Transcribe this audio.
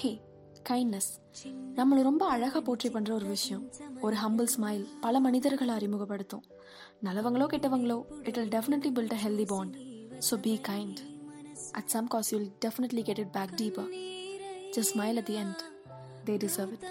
ஹே kindness நம்மளை ரொம்ப அழகாக போற்றி பண்ணுற ஒரு விஷயம். ஒரு ஹம்பிள் ஸ்மைல் பல மனிதர்களை அறிமுகப்படுத்தும். நல்லவங்களோ கெட்டவங்களோ it will definitely build a healthy bond so be kind at some cause you will definitely get it back deeper just smile at the end they deserve it